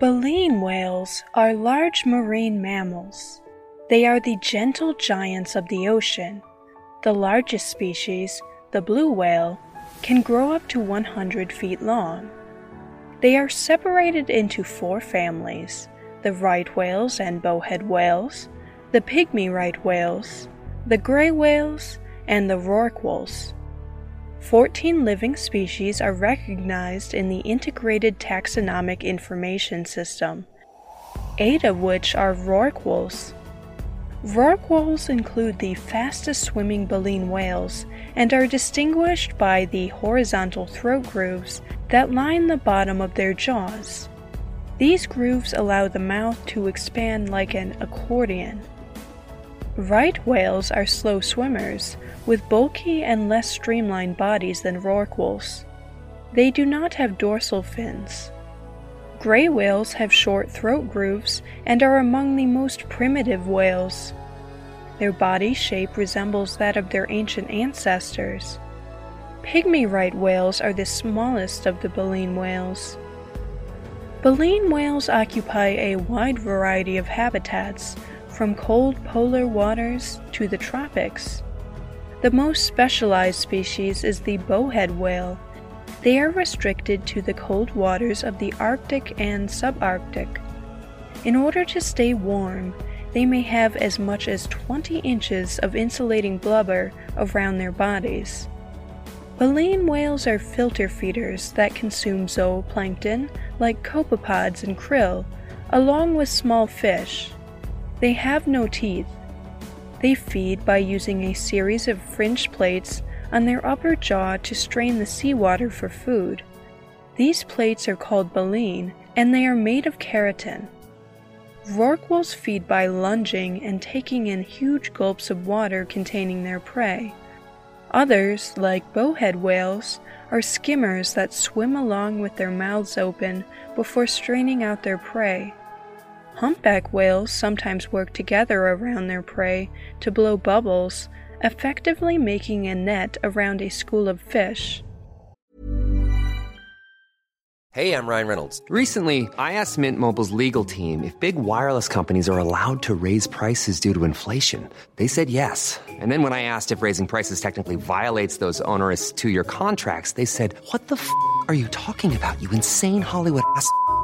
Baleen whales are large marine mammals. They are the gentle giants of the ocean. The largest species, the blue whale, can grow up to 100 feet long. They are separated into four families the right whales and bowhead whales, the pygmy right whales, the gray whales, and the rorquals. 14 living species are recognized in the Integrated Taxonomic Information System, eight of which are rorquals. Rorquals include the fastest swimming baleen whales and are distinguished by the horizontal throat grooves that line the bottom of their jaws. These grooves allow the mouth to expand like an accordion. Right whales are slow swimmers with bulky and less streamlined bodies than rorquals. They do not have dorsal fins. Gray whales have short throat grooves and are among the most primitive whales. Their body shape resembles that of their ancient ancestors. Pygmy right whales are the smallest of the baleen whales. Baleen whales occupy a wide variety of habitats, from cold polar waters to the tropics. The most specialized species is the bowhead whale. They are restricted to the cold waters of the Arctic and subarctic. In order to stay warm, they may have as much as 20 inches of insulating blubber around their bodies. Baleen whales are filter feeders that consume zooplankton like copepods and krill, along with small fish. They have no teeth. They feed by using a series of fringe plates on their upper jaw to strain the seawater for food. These plates are called baleen and they are made of keratin. Rorquals feed by lunging and taking in huge gulps of water containing their prey. Others, like bowhead whales, are skimmers that swim along with their mouths open before straining out their prey. Humpback whales sometimes work together around their prey to blow bubbles, effectively making a net around a school of fish. Hey, I'm Ryan Reynolds. Recently, I asked Mint Mobile's legal team if big wireless companies are allowed to raise prices due to inflation. They said yes. And then when I asked if raising prices technically violates those onerous two year contracts, they said, What the f are you talking about, you insane Hollywood ass?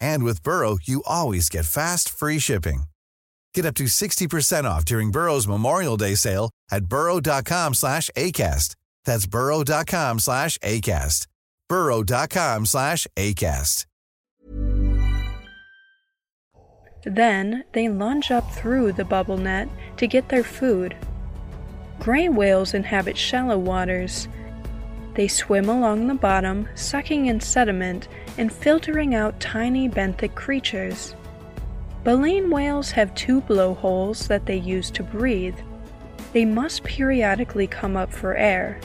And with Burrow, you always get fast, free shipping. Get up to 60% off during Burrow's Memorial Day sale at burrow.com slash ACAST. That's burrow.com slash ACAST. burrow.com slash ACAST. Then they lunge up through the bubble net to get their food. Gray whales inhabit shallow waters. They swim along the bottom, sucking in sediment and filtering out tiny benthic creatures. Baleen whales have two blowholes that they use to breathe. They must periodically come up for air.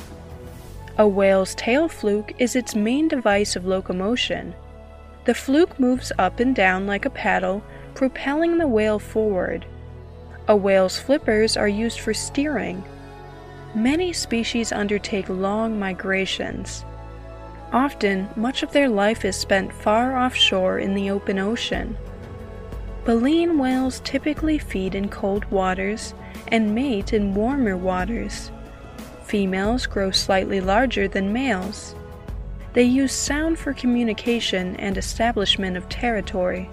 A whale's tail fluke is its main device of locomotion. The fluke moves up and down like a paddle, propelling the whale forward. A whale's flippers are used for steering. Many species undertake long migrations. Often, much of their life is spent far offshore in the open ocean. Baleen whales typically feed in cold waters and mate in warmer waters. Females grow slightly larger than males. They use sound for communication and establishment of territory.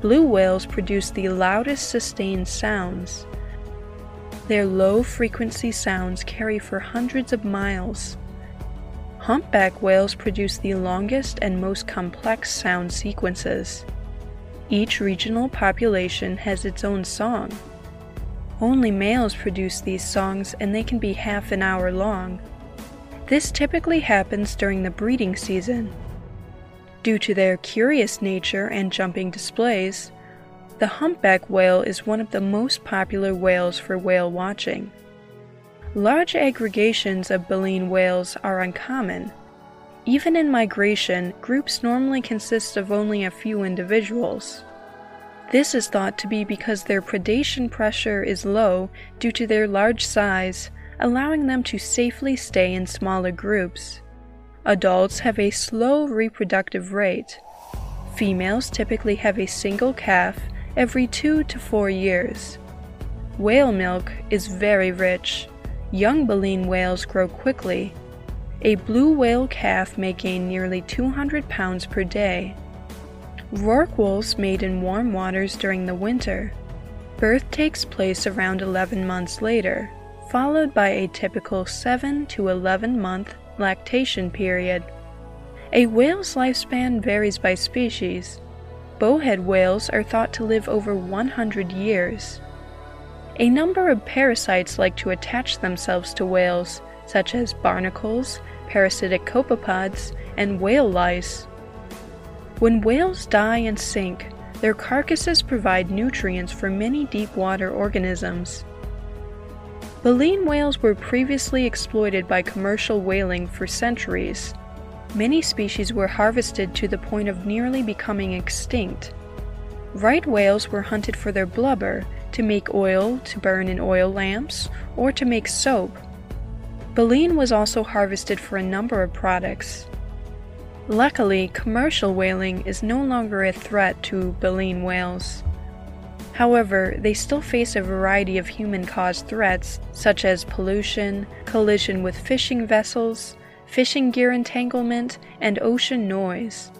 Blue whales produce the loudest sustained sounds. Their low frequency sounds carry for hundreds of miles. Humpback whales produce the longest and most complex sound sequences. Each regional population has its own song. Only males produce these songs and they can be half an hour long. This typically happens during the breeding season. Due to their curious nature and jumping displays, the humpback whale is one of the most popular whales for whale watching. Large aggregations of baleen whales are uncommon. Even in migration, groups normally consist of only a few individuals. This is thought to be because their predation pressure is low due to their large size, allowing them to safely stay in smaller groups. Adults have a slow reproductive rate. Females typically have a single calf every two to four years. Whale milk is very rich. Young baleen whales grow quickly. A blue whale calf may gain nearly 200 pounds per day. Rorquals mate in warm waters during the winter. Birth takes place around 11 months later, followed by a typical 7 to 11 month lactation period. A whale's lifespan varies by species. Bowhead whales are thought to live over 100 years. A number of parasites like to attach themselves to whales, such as barnacles, parasitic copepods, and whale lice. When whales die and sink, their carcasses provide nutrients for many deep water organisms. Baleen whales were previously exploited by commercial whaling for centuries. Many species were harvested to the point of nearly becoming extinct. Right whales were hunted for their blubber to make oil to burn in oil lamps or to make soap. Baleen was also harvested for a number of products. Luckily, commercial whaling is no longer a threat to baleen whales. However, they still face a variety of human caused threats, such as pollution, collision with fishing vessels, fishing gear entanglement, and ocean noise.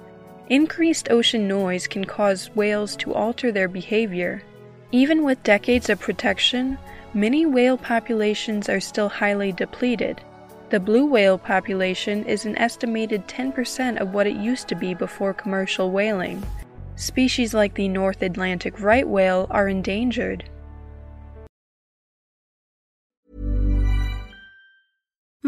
Increased ocean noise can cause whales to alter their behavior. Even with decades of protection, many whale populations are still highly depleted. The blue whale population is an estimated 10% of what it used to be before commercial whaling. Species like the North Atlantic right whale are endangered.